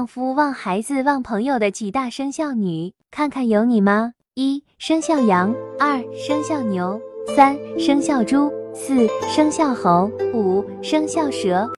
旺夫旺孩子旺朋友的几大生肖女看看有你吗？一生肖羊。二生肖牛。三生肖猪。四生肖猴。五生肖蛇。